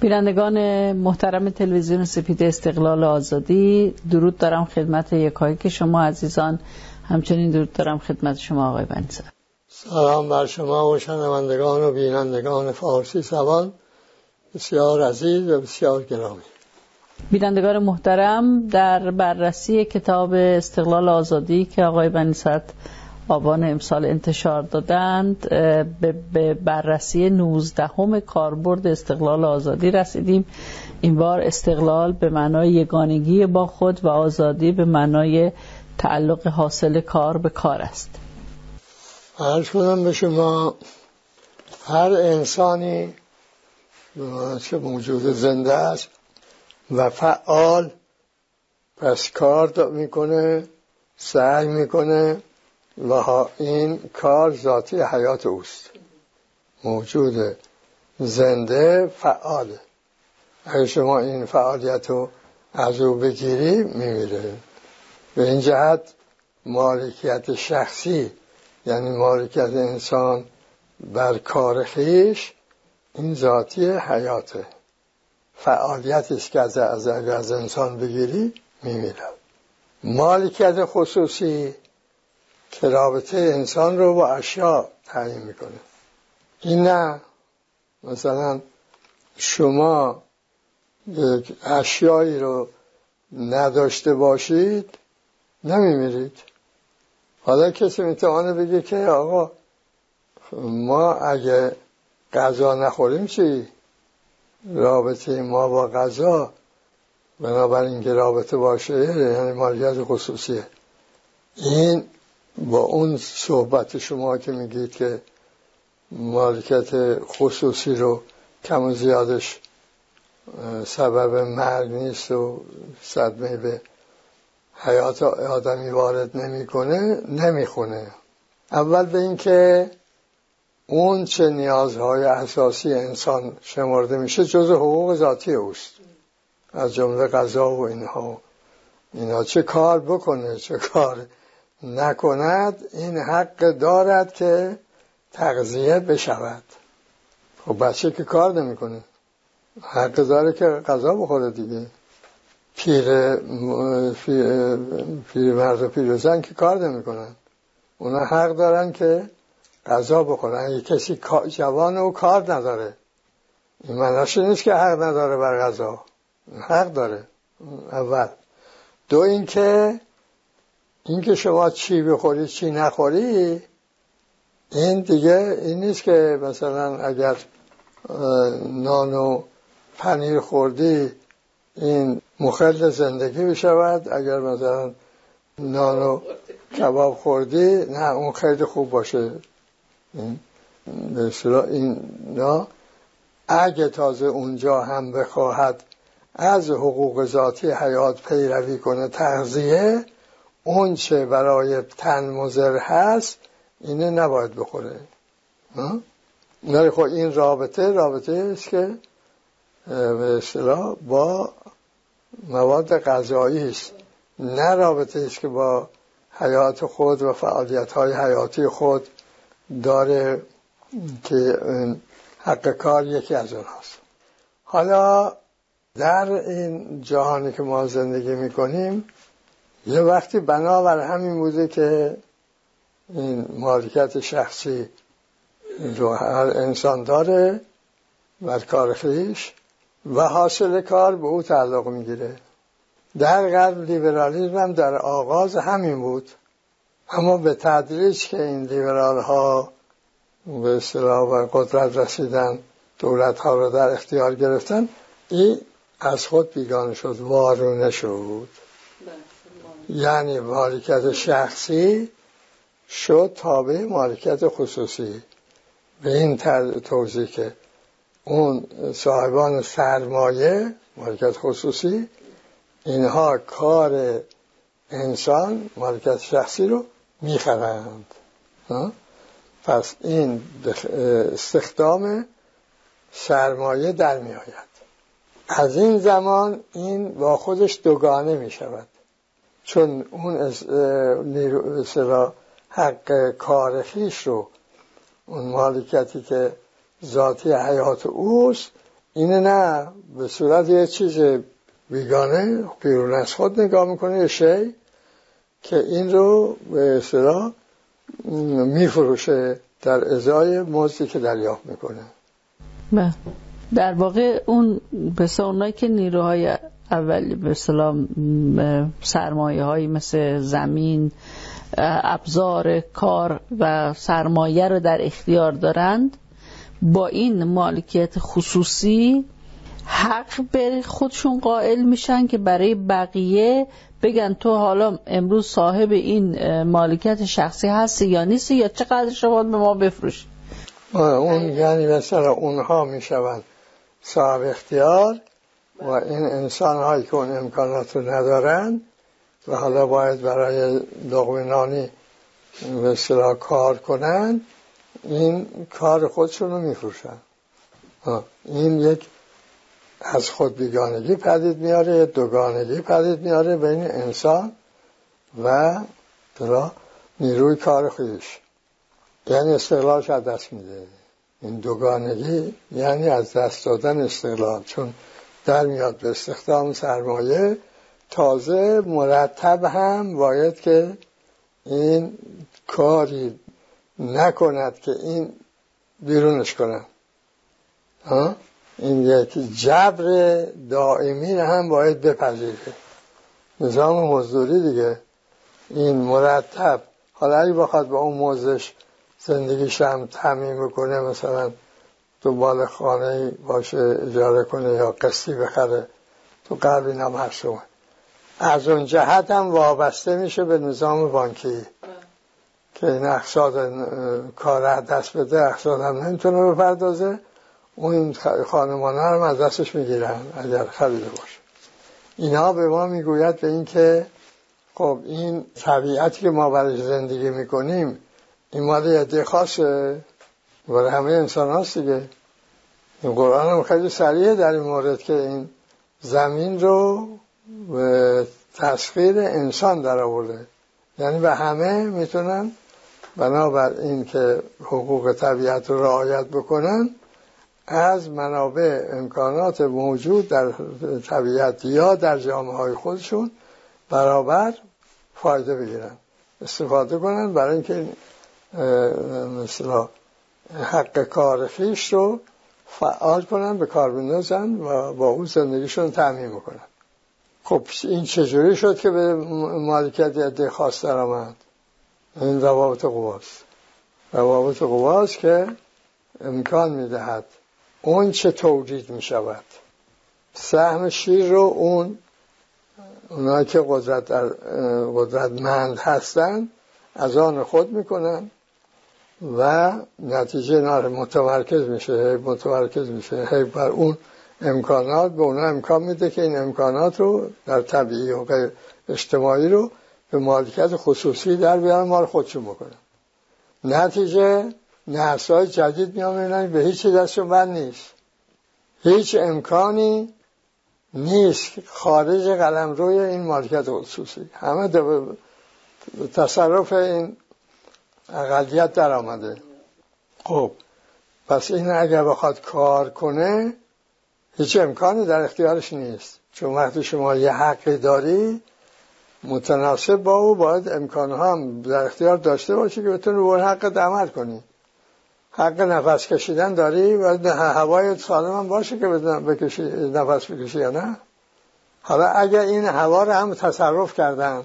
بینندگان محترم تلویزیون سپید استقلال آزادی درود دارم خدمت یکایی که شما عزیزان. همچنین درود دارم خدمت شما آقای بنیزر سلام بر شما و شنوندگان و بینندگان فارسی زبان بسیار عزیز و بسیار گرامی. بینندگان محترم در بررسی کتاب استقلال آزادی که آقای بنیصد آبان امسال انتشار دادند به بررسی 19 همه کاربرد استقلال آزادی رسیدیم. این بار استقلال به معنای یگانگی با خود و آزادی به معنای تعلق حاصل کار به کار است. عرض کنم به شما هر انسانی که موجود زنده است و فعال پس کار می‌کنه سعی می‌کنه و این کار ذاتی حیات اوست. موجود زنده فعاله. اگه شما این فعالیت رو از او بگیری میمیره. به این جهت مالکیت شخصی یعنی مالکیت انسان بر کار خیش این ذاتی حیاته. فعالیتی است که از, از, از انسان بگیری میمیره. مالکیت خصوصی که رابطه انسان رو با اشیا تعیین می‌کنه. این نه مثلا شما یک اشیایی رو نداشته باشید نمیمیرید. حالا کسی می‌توانه بگه که آقا ما اگه غذا نخوریم چی؟ رابطه ما با غذا. بنابراین که رابطه باشه یعنی مالیت خصوصیه. این با اون صحبت شما که میگید که مالکت خصوصی رو کم و زیادش سبب مرگ نیست و صدمه به حیات آدمی وارد نمی‌کنه نمی‌خونه. اول به اینکه اون چه نیازهای اساسی انسان شمرده میشه جز حقوق ذاتی اوست. از جمله غذا و اینها. اینا چه کار بکنه؟ چه کار نکند این حق دارد که تغذیه بشود. خب بچه که کار نمی‌کنه. حق داره که غذا بخوره دیگه. پیر پیر مرد و پیر زن که کار نمی‌کنن. اونا حق دارن که غذا بخورن. اگه کسی جوان و کار نداره. این معناش نیست که حق نداره بر غذا. حق داره. اول. دو اینکه اینکه شما چی بخوری چی نخوری این دیگه این نیست که مثلا اگر نان و پنیر خوردی این مخل زندگی بشود اگر مثلا نان و کباب خوردی نه اون خیلی خوب باشه. این این نه. اگه تازه اونجا هم بخواهد از حقوق ذاتی حیات پیروی کنه تغذیه اون چه برای تن مزر هست اینه نباید بخوره. نه خب این رابطه رابطه است که به اصطلاح با مواد غذایی است نه رابطه است که با حیات خود و فعالیت های حیاتی خود داره که حق کار یکی از اونهاست. حالا در این جهانی که ما زندگی می‌کنیم یه وقتی بنابر همین بوده که این مالکیت شخصی رو هر انسان داره بر کار خیش و حاصل کار به او تعلق می‌گیره. در غرب لیبرالیزم هم در آغاز همین بود. اما به تدریج که این لیبرال ها به اصطلاح و قدرت رسیدن دولت ها رو در اختیار گرفتن این از خود بیگانه شد وارونه شد. یعنی مالکیت شخصی شد تابع مالکیت خصوصی. به این توضیح که اون صاحبان سرمایه مالکیت خصوصی اینها کار انسان مالکیت شخصی رو می‌خرند. پس این استخدام سرمایه در می آید از این زمان این با خودش دوگانه می شود چون اون نیرو حق کارخیش رو اون مالکیتی که ذاتی حیات اوست اینه نه به صورت یه چیز بیگانه بیرون از خود نگاه می‌کنه یه شی که این رو به اصطلاح میفروشه در ازای مزدی که دریافت می‌کنه بله. در واقع اون به اونایی که نیروهای اولی به اصطلاح سرمایه هایی مثل زمین ابزار کار و سرمایه رو در اختیار دارند. با این مالکیت خصوصی حق به خودشون قائل میشن که برای بقیه بگن تو حالا امروز صاحب این مالکیت شخصی هستی یا نیستی یا چقدر شما به ما بفروش اون یعنی مثلا اونها می‌شوند صاحب اختیار و این انسان هایی که اون امکانات رو ندارن و حالا باید برای لغمنانی مثلا کار کنن این کار خودشون رو میفروشن. این یک از خود بیگانگی پدید میاره دوگانگی پدید میاره بین انسان و نیروی کار خودش. یعنی استقلالش از دست میده. این دوگانگی یعنی از دست دادن استقلال. چون در میاد به استخدام سرمایه تازه مرتب هم باید که این کاری نکند که این بیرونش کنن این یک جبر دائمی هم باید بپذیره. نظام مزدوری دیگه. این مرتب حالا اگه بخواد با اون موزش زندگیش هم تعمیم بکنه مثلا دنبال خانه باشه اجاره کنه یا قسطی بخره تو قبل این هم از اون جهت هم وابسته میشه به نظام بانکی. که این اقصاد کار دست بده اقصاد هم نمی‌تونه بپردازه. اون خانمان هم از دستش می‌گیرن اگر خریده باشه. اینا به ما می‌گوید به اینکه خب این طبیعتی که ما برای زندگی می‌کنیم این مال یه خاصه. برای همه انسان هاست دیگه. قرآن هم خیلی سریعه در این مورد که این زمین رو به تسخیر انسان در آورده یعنی به همه می‌تونن بنابر این که حقوق طبیعت رو رعایت بکنن از منابع امکانات موجود در طبیعت یا در جامعه های خودشون برابر فایده بگیرن. استفاده کنن برای اینکه مثلا حق کار خیش رو فعال کنن به کار بندازن و با اون زندگیشون تعمین کنن خب این چجوری شد که به مالکیت عده خاص در آمد این روابط قواست روابط قواست که امکان می‌دهد اون چه تولید می شود سهم شیر رو اون اونایی که قدرت در قدرتمند هستن از آن خود می‌کنن. و نتیجه نار متمرکز میشه متمرکز میشه هی بر اون امکانات به اونا امکان میده که این امکانات رو در طبیعی و اجتماعی رو به مالکیت خصوصی در بیارن مال خودشون بکنن. نتیجه نسل جدید میامینن به هیچی دستشون بند نیست. هیچ امکانی نیست خارج قلم روی این مالکیت خصوصی. همه تصرف این اقلیت در آمده. خب پس این اگر بخواد کار کنه هیچ امکانی در اختیارش نیست. چون وقتی شما یه حقی داری متناسب با او باید امکان هم در اختیار داشته باشی که بتونی به حق عمل کنی. حق نفس کشیدن داری باید هوای سالم هم باشه که بکشی نفس بکشی یا نه. حالا اگر این هوا رو هم تصرف کردن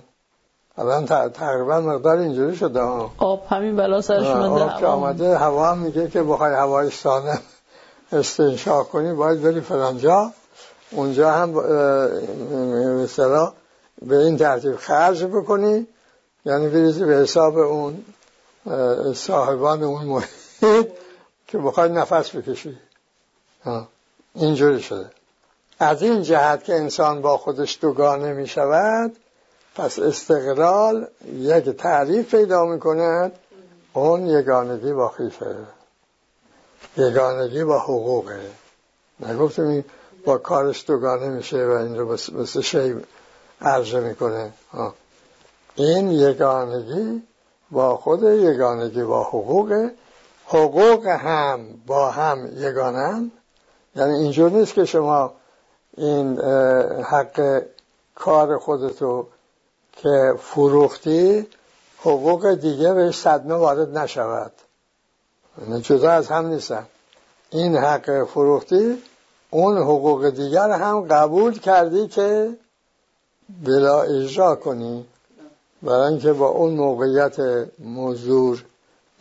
الان تقریبا مقدار اینجوری شده آب همین بلا سرش آب که آمده هوا هم میگه که بخوای هوای سالم استنشاق کنی باید بری فلانجا اونجا هم مثلا به این ترتیب خرج بکنی. یعنی بریزی به حساب اون صاحبان اون محیط که بخوای نفس بکشی. اینجوری شده. از این جهت که انسان با خودش دوگانه می شود پس استقلال یک تعریف پیدا می کند اون یگانگی با خیفه. یگانگی با حقوقه. نگفتم با کارش دوگانه میشه و این رو مثل شی عرضه می‌کنه. این یگانگی با خود یگانگی با حقوق حقوق هم با هم یگانن. یعنی اینجور نیست که شما این حق کار خودتو که فروختی حقوق دیگه بهش صدمه وارد نشود. یعنی جدا از هم نیستن. این حق فروختی اون حقوق دیگر هم قبول کردی که بلا اجرا کنی. برای اینکه با اون موقعیت مزدور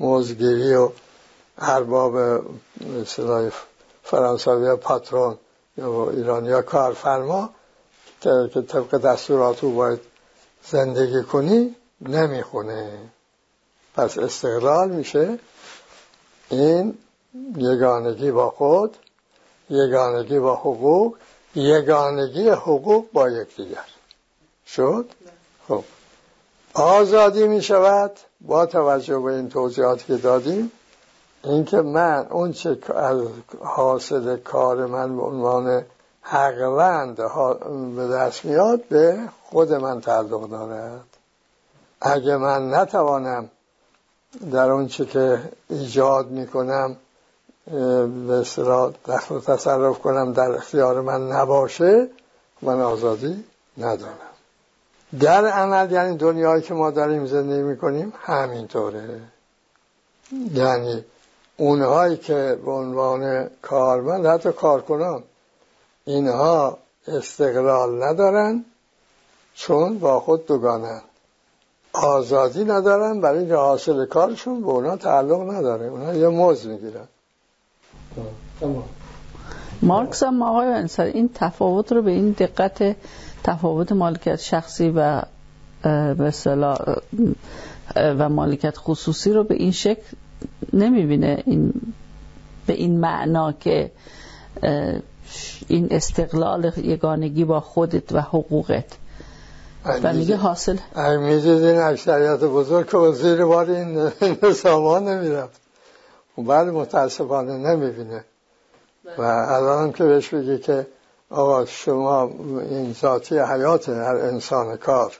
موزگیری و ارباب اصطلاح فرانسوی پاترون یا ایرانیا کارفرما که طبق دستورات او باید زندگی کنی نمی‌خونه. پس استقلال میشه. این یگانگی با خود یگانگی با حقوق یگانگی حقوق با یکدیگر. شد؟ خب. آزادی می شود با توجه به این توضیحاتی که دادیم اینکه من اون چه از حاصل کار من به عنوان حقوند به دست میاد به خود من تعلق دارد. اگه من نتوانم در اون چه که ایجاد می‌کنم به اصطلاح دخل و تصرف کنم در اختیار من نباشه من آزادی ندارم. در عمل یعنی دنیایی که ما داریم زندگی می‌کنیم همینطوره. یعنی اونهایی که به عنوان کارمند حتی کارکنان اینها استقلال ندارن چون با خود دوگانن. آزادی ندارن برای اینکه حاصل کارشون به اونا تعلق نداره. اونا یه موز می‌گیرن. مارکس هم آقای انصار این تفاوت رو به این دقت تفاوت مالکیت شخصی و به و مالکیت خصوصی رو به این شکل نمی‌بینه این به این معنا که این استقلال یگانگی با خودت و حقوقت. و میگه حاصل می‌دید این اکثریت بزرگ که زیر بار این نظام نمی‌رفت. بعد متاسفانه نمی‌بینه. و الان که بهش بگی که آقا شما این ذاتی حیات هر انسان کار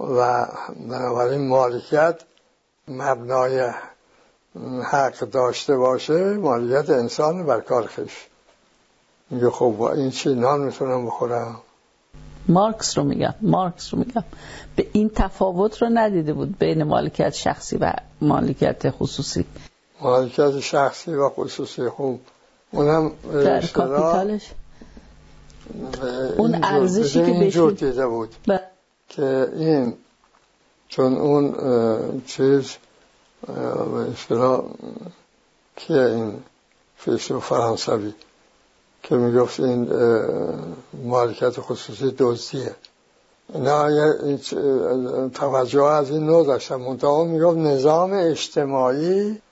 و بنابراین مالکیت مبنای حق داشته باشه مالیت انسان بر کار خش میگه خب این چی نان می‌تونم بخورم مارکس رو میگم مارکس رو میگم. به این تفاوت رو ندیده بود بین مالکیت شخصی و مالکیت خصوصی. مالکیت شخصی و خصوصی خوب اونم در کاپیتالش. اون ارزشی که بهش دیده بود. که این چون اون چیز به که این فیلسوف فرانسوی؟ که می‌گفت این مالکیت خصوصی دزدیه اینا توجه از این نوع داشتن منطقه می‌گفت نظام اجتماعی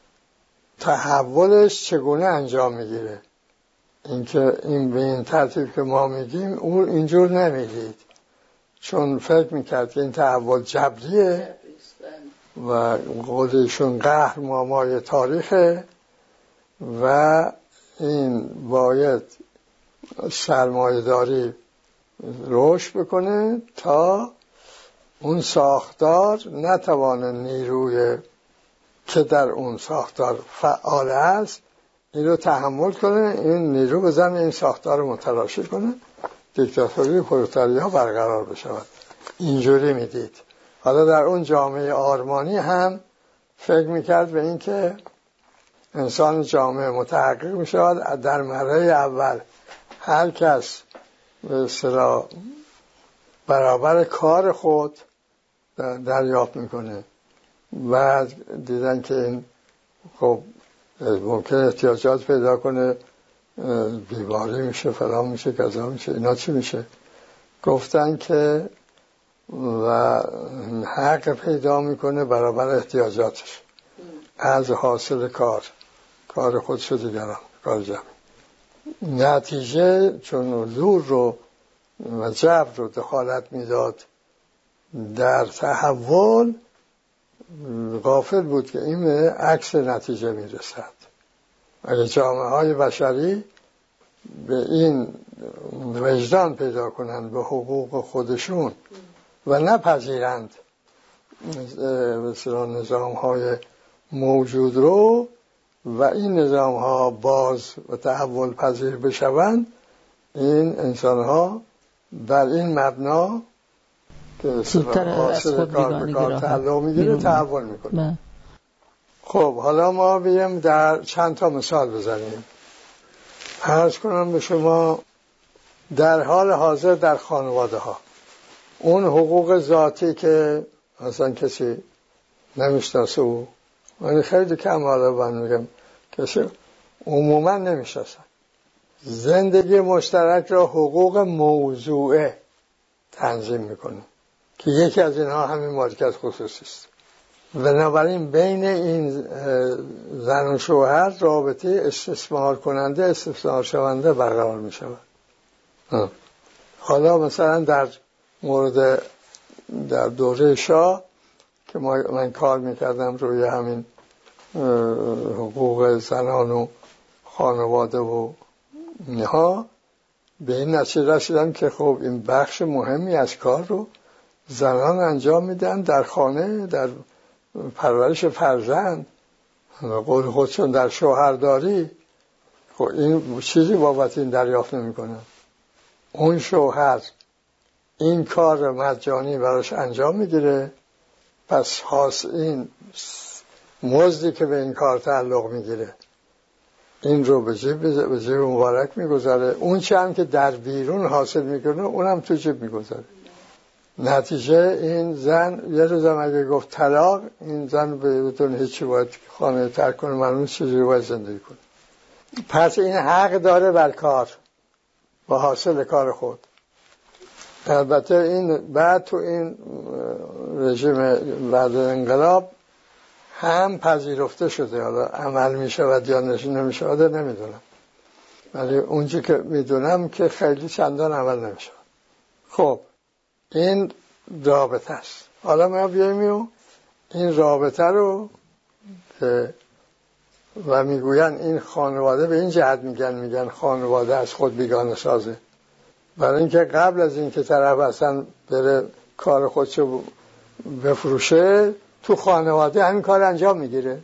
تحولش چگونه انجام می‌گیره. اینکه این به این ترتیب که ما میگیم اون اینجور نمی‌دید. چون فکر می‌کرد که این تحول جبریه و قولشون قهر مامای تاریخه و این باید سرمایه داری رشد بکنه تا اون ساختار نتوانه نیروی که در اون ساختار فعال است این تحمل کنه این نیرو بزن این ساختار رو متلاشی کنه. دیکتاتوری ها برقرار بشود. اینجوری می‌دید. حالا در اون جامعه آرمانی هم فکر می‌کرد به اینکه انسان جامعه متحقق می‌شود. در مرحله اول هر کس به برابر کار خود دریافت می‌کنه. بعد دیدن که این خب ممکن احتیاجات پیدا کنه بیماری میشه فلان میشه کذا میشه اینا چی میشه؟ گفتن که و حق پیدا می‌کنه برابر احتیاجاتش. از حاصل کار. کار خودشو دیگران کار جمعی نتیجه چون زور رو و جبر رو دخالت می‌داد در تحول غافل بود که این عکس نتیجه می‌رسد. اگه جامعه های بشری به این وجدان پیدا کنند به حقوق خودشون و نپذیرند مثلا نظام های موجود رو و این نظام ها باز و تحول پذیر بشوند این انسان ها بر این مبنا که به کار تعلق می‌گیره تحول می‌کنه بله. خب حالا ما بیم در چند تا مثال بزنیم. عرض کنم به شما در حال حاضر در خانواده ها اون حقوق ذاتی که اصلا کسی نمی‌شناسه او من خیلی کم حالا من میگم کسی عموما نمی‌شناسن. زندگی مشترک را حقوق موضوعه تنظیم می‌کنه که یکی از اینها همین مالکیت خصوصی است. بنابراین بین این زن و شوهر رابطه استثمار کننده استثمار شونده برقرار می شود حالا مثلا در مورد در دوره شاه که من کار می‌کردم روی همین حقوق زنان و خانواده و اینها. به این نتیجه رسیدم که خب این بخش مهمی از کار رو زنان انجام میدن در خانه در پرورش فرزند. قول خودشون در شوهرداری. خب این چیزی بابت این دریافت نمی‌کنن. اون شوهر این کار مجانی براش انجام می‌گیره. پس خاص این مزدی که به این کار تعلق می‌گیره. این رو به جیب, به جیب مبارک می‌گذاره. اون چه هم که در بیرون حاصل می‌کنه اونم تو جیب می‌گذاره. نتیجه این زن یه روزم اگه گفت طلاق این زن بدون هیچی باید خانه ترک کنه معلوم چیزی باید زندگی کنه. پس این حق داره بر کار و حاصل کار خود. البته این بعد تو این رژیم بعد انقلاب هم پذیرفته شده حالا عمل می شود یا نمی شود نمی‌دونم. ولی اونجا که می‌دونم که خیلی چندان عمل نمی شود خب این رابطه است. حالا ما بیاییم و این رابطه رو و می‌گوین این خانواده به این جهت میگن میگن خانواده از خود بیگانه سازه. برای اینکه قبل از اینکه طرف اصلا بره کار خودشو بفروشه تو خانواده همین کار انجام می‌گیره.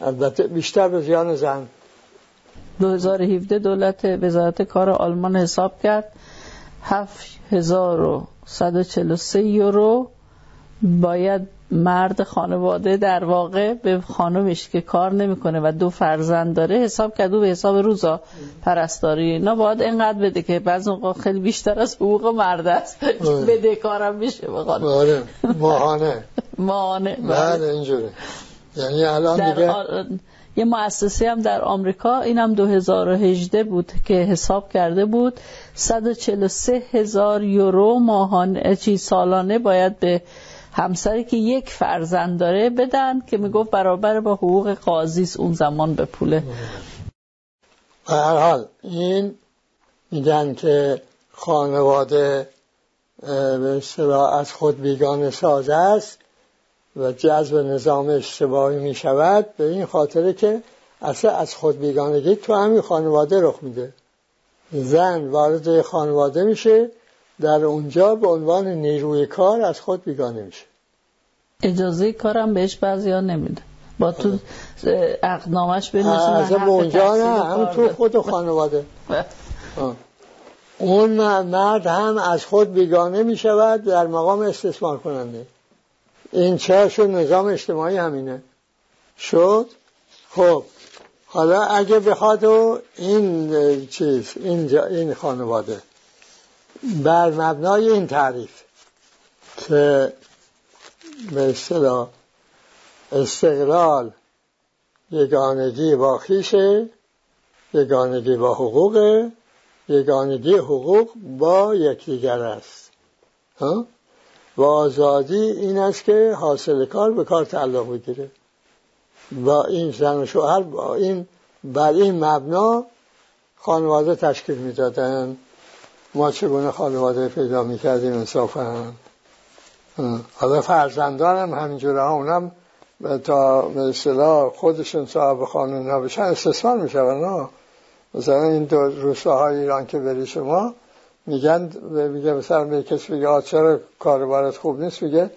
البته بیشتر به زیان زن. 2017 دولت وزارت کار آلمان حساب کرد. 7143 یورو باید مرد خانواده در واقع به خانمش که کار نمی‌کنه و دو فرزند داره حساب کرد و به حساب روزا پرستاری. اینا باید اینقدر بده که بعض اوقات خیلی بیشتر از حقوق مرد است. آره. بده کارم میشه بخواد آره. ماهانه. ماهانه بله اینجوره. یعنی الان دیگه یه مؤسسه هم در آمریکا اینم 2018 بود که حساب کرده بود. 143 هزار یورو ماهانه چی سالانه باید به همسری که یک فرزند داره بدن که می‌گفت برابر با حقوق قاضی اون زمان به پوله. هر حال این میگن که خانواده از خود بیگانه ساز است و جذب نظام اشتباهی می شود به این خاطره که اصلا از خود بیگانگی تو همین خانواده رخ میده. زن وارد خانواده میشه در اونجا به عنوان نیروی کار از خود بیگانه میشه. اجازه کارم بهش بعضی ها نمیده. با تو اقنامش بنویسه به اونجا نه هم تو خود خانواده. اون مرد هم از خود بیگانه می شود در مقام استثمار کننده. این چه شد نظام اجتماعی همینه. شد؟ خب حالا اگه بخواد و این چیز این, این خانواده. بر مبنای این تعریف که به اصطلاح استقلال یگانگی با خیشه یگانگی با حقوق یگانگی حقوق با یکدیگر است. و آزادی این است که حاصل کار به کار تعلق بگیره. با این زن و شوهر با این بر این مبنا خانواده تشکیل می‌دادن. ما چگونه خانواده پیدا می‌کردیم انصافا؟ حالا فرزندان هم همینجوره ها اونم تا به اصطلاح خودشون صاحب خانون نباشن استثمار میشون مثلا این دو روستاهای ایران که بری شما میگن میگه مثلا به کسی بگه چرا کاربارت خوب نیست؟ میگه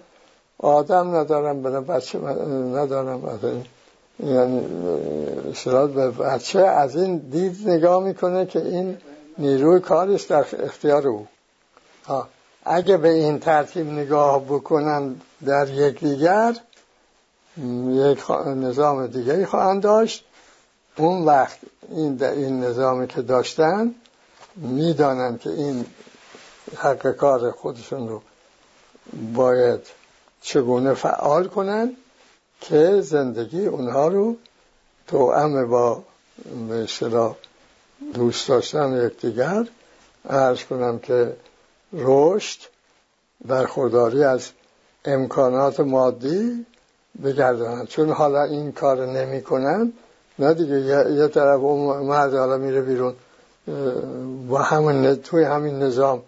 آدم ندارم بنا بچه ندارم. یعنی به بچه از این دید نگاه می‌کنه که این نیروی کاریست در اختیار او. اگه به این ترتیب نگاه بکنن در یکدیگر یک نظام دیگری خواهند داشت. اون وقت این, این نظامی که داشتن می‌دانن که این حق کار خودشون رو باید چگونه فعال کنن که زندگی اونها رو توأم با به دوست داشتن یکدیگر ارز کنم که رشد برخورداری از امکانات مادی بگردانند چون حالا این کار نمی‌کنن نه دیگه یه طرف اون مرد حالا میره بیرون با همین توی همین نظام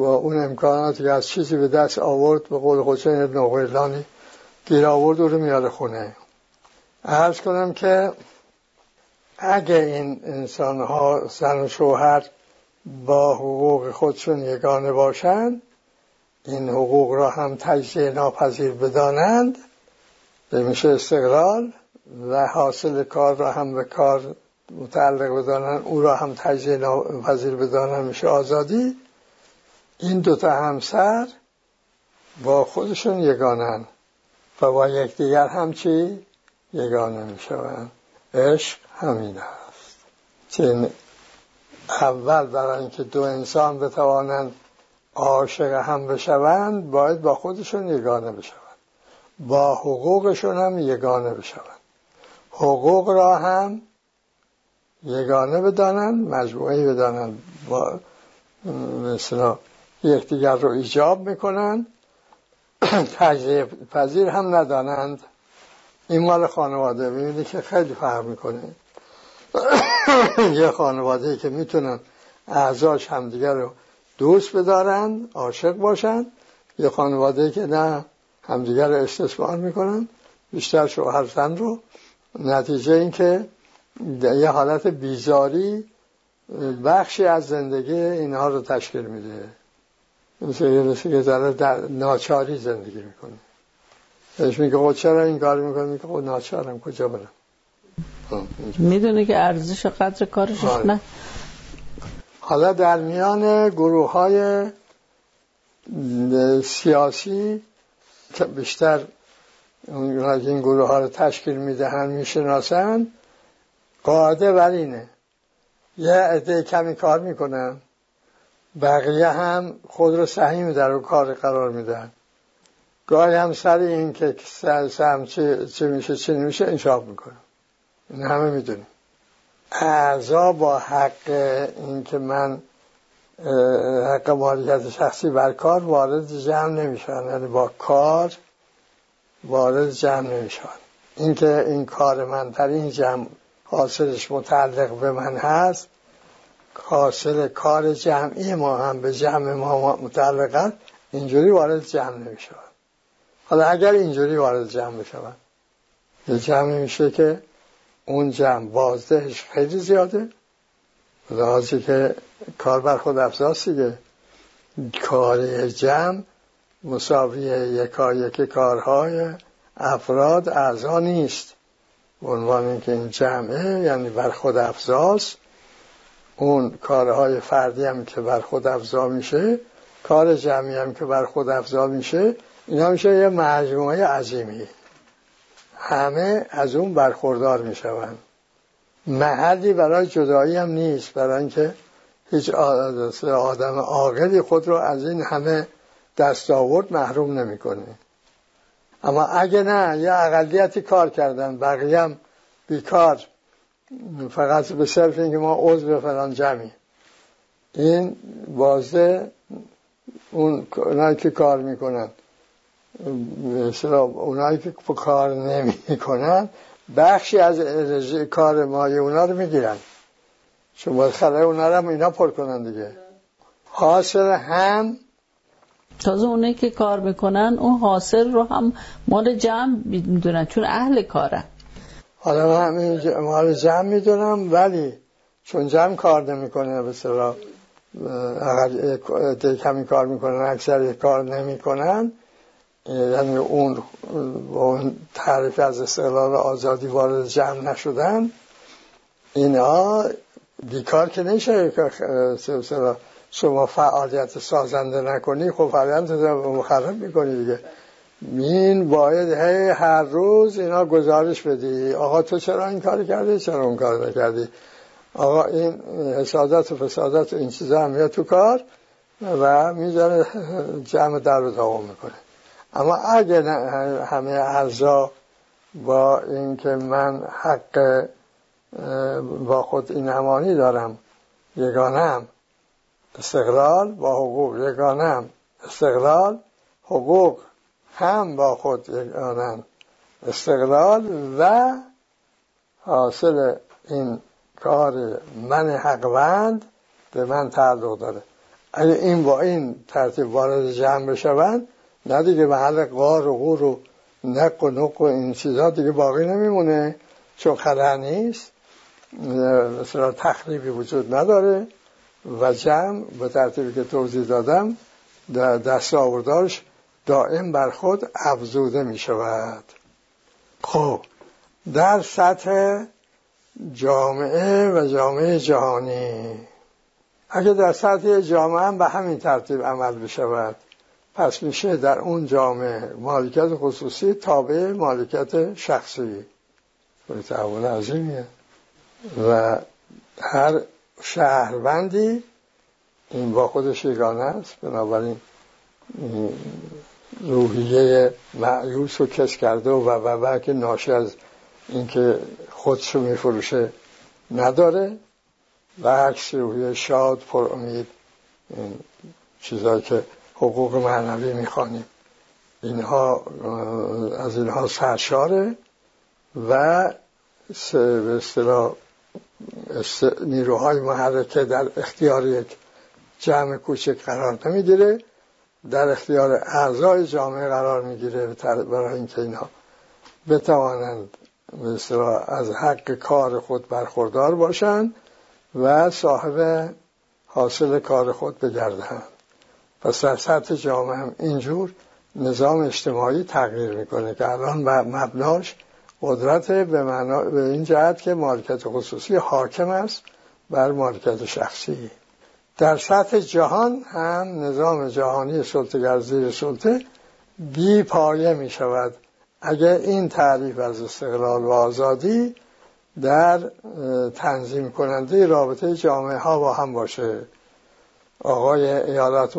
با اون امکاناتی که از چیزی به دست آورد به قول حسین ابن غیلانی گیر آورد رو میاره خونه. عرض کنم که اگه این انسان ها زن و شوهر با حقوق خودشون یگانه باشند این حقوق را هم تجزیه ناپذیر بدانند به میشه استقلال و حاصل کار را هم به کار متعلق بدانند او را هم تجزیه ناپذیر بدانند میشه آزادی. این دوتا همسر با خودشون یگانن و با یکدیگر هم چی؟ یگانه می‌شوند. عشق همین است. که اول برای اینکه دو انسان بتوانند عاشق هم بشوند باید با خودشون یگانه بشوند. با حقوقشون هم یگانه بشوند. حقوق را هم یگانه بدانند مجموعه بدانند. با مثلا یکدیگر رو ایجاب می‌کنند. تجزیه پذیر هم ندانند. این مال خانواده می‌بینی که خیلی فرق می‌کنه. یه خانواده که می‌تونن اعضاش همدیگر رو دوست بدارن عاشق باشن. یه خانواده که نه همدیگر رو استثمار می‌کنن. بیشتر شوهر زن رو. نتیجه این که یه حالت بیزاری بخشی از زندگی اینها رو تشکیل میده. مثل که در ناچاری زندگی می‌کنه. بهش میگه خود چرا این کار می‌کنه میگه خود ناچارم کجا برم؟ می‌دونه که ارزش قدر کارش آره. نه. حالا در میان گروه های سیاسی که بیشتر این گروه ها رو تشکیل می‌دهن می‌شناسن قاعده بر اینه. یه عده کمی کار می‌کنن بقیه هم خود رو سهیم در کار قرار میدن گاهی هم سر این که سهم چه, چه میشه چه نمیشه انشاف می‌کنم این همه می‌دونیم. اعضا با حق این که من حق مالیت شخصی بر کار وارد جمع نمیشن یعنی با کار وارد جمع نمیشن اینکه این کار من در این جمع حاصلش متعلق به من هست حاصل کار جمعی ما هم به جمع ما متعلق اینجوری وارد جمع نمیشن حالا اگر اینجوری وارد جمع بشود یه جمع میشه که اون جمع بازدهش خیلی زیاده. لحاظی که کار بر خود افزاست دیگه. کار جمع مساوی یکا یکی کارهای افراد اعضا نیست. عنوان که این جمعه یعنی بر خود افزاست اون کارهای فردی هم که بر خود افزا میشه کار جمعی هم که بر خود افزا میشه اینا میشه یه مجموعه عظیمی. همه از اون برخوردار می‌شوند. محلی برای جدایی هم نیست برای اینکه هیچ آدم عاقلی خود رو از این همه دستاورد محروم نمی‌کنه. اما اگه نه یه اقلیتی کار کردن بقیه هم بیکار. فقط به صرف اینکه ما عضو فلان جمعی. این بازه اون که کار می‌کنن. مثلا اونایی که کار نمی کنن بخشی از کار مای اونا رو می‌گیرن. چون باید خلای اونا رو هم اینا پر کنن دیگه. حاصل هم تازه اونایی که کار می‌کنن اون حاصل رو هم مال جمع می‌دونن چون اهل کارن. حالا من همین مال جمع می‌دونم ولی چون جمع کار نمی‌کنه به صلاح اگر کمی کار می‌کنن اکثر کار نمی‌کنن یعنی اون اون تعریف از استقلال آزادی وارد جمع نشدن اینا بیکار که نشه شما فعالیت سازنده نکنی خب فرایند مخرب می‌کنی دیگه. این باید هی هر روز اینا گزارش بدی. آقا تو چرا این کار کردی؟ چرا اون کار نکردی؟ آقا این حسادت و فسادت و این چیزا هم تو کار و می‌ذاره جمع در رو داغم می‌کنه. اما اگه همه ارزا با اینکه من حق با خود این امانی دارم یگانم استقلال با حقوق یگانم استقلال حقوق هم با خود یگانم استقلال و حاصل این کار من حقوند به من تعلق داره. اگه این با این ترتیب وارد جمع بشوند نه دیگه محل قار و غور و نق و نق و این چیزا دیگه باقی نمیمونه. چون خطر نیست مثلا تخریبی وجود نداره و جمع به ترتیبی که توضیح دادم دست آوردارش دائم بر خود افزوده می شود. خب در سطح جامعه و جامعه جهانی اگه در سطح جامعه هم به همین ترتیب عمل بشود پس میشه در اون جامعه مالکیت خصوصی تابع مالکیت شخصی. تحول عظیمیه و هر شهروندی این با خودش یگانه است. بنابراین روحیه معیوس و کس کرده و و که ناشی از اینکه خودشو میفروشه نداره. و عکس روحیه شاد پر امید این چیزایی که حقوق معنوی می‌خوانیم. اینها از اینها سرشاره و به اصطلاح نیروهای محرکه در اختیار یک جمع کوچک قرار نمی‌گیره در اختیار اعضای جامعه قرار می‌گیره برای اینکه اینها بتوانند مثلا از حق کار خود برخوردار باشند و صاحب حاصل کار خود بگردند پس در سطح جامعه هم اینجور نظام اجتماعی تغییر می‌کنه که الان مبناش قدرت به, معنا به این جهت که مالکت خصوصی حاکم است بر مالکت شخصی. در سطح جهان هم نظام جهانی سلطه زیر سلطه بی پایه می شود اگر این تعریف از استقلال و آزادی در تنظیم کننده رابطه جامعه ها با هم باشه. آقای ایالات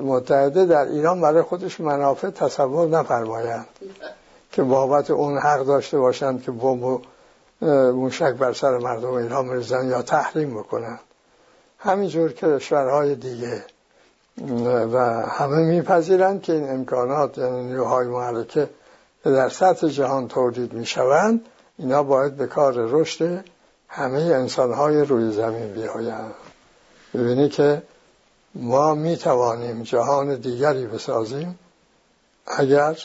متحده در ایران برای خودش منافع تصور نفرمایند که بابت اون حق داشته باشند که بمب و موشک بر سر مردم ایران بریزن یا تحریم بکنن همینجور که کشورهای دیگه. و همه میپذیرند که این امکانات یعنی نیروهای محرکه که در سطح جهان تولید می‌شوند. اینا باید به کار رشد همه انسانهای روی زمین بیایند. ببینی که ما می‌توانیم جهان دیگری بسازیم اگر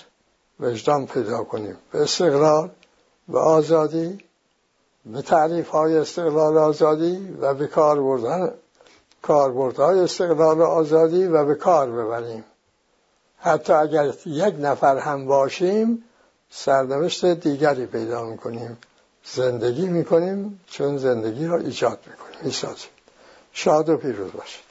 وجدان پیدا کنیم. به استقلال و آزادی به تعریف های استقلال آزادی و به کار بردن کاربردهای استقلال آزادی و به کار ببریم. حتی اگر یک نفر هم باشیم سرنوشت دیگری پیدا می‌کنیم. زندگی می‌کنیم چون زندگی را ایجاد می‌کنیم. می‌سازیم. شاد و پیروز باشید.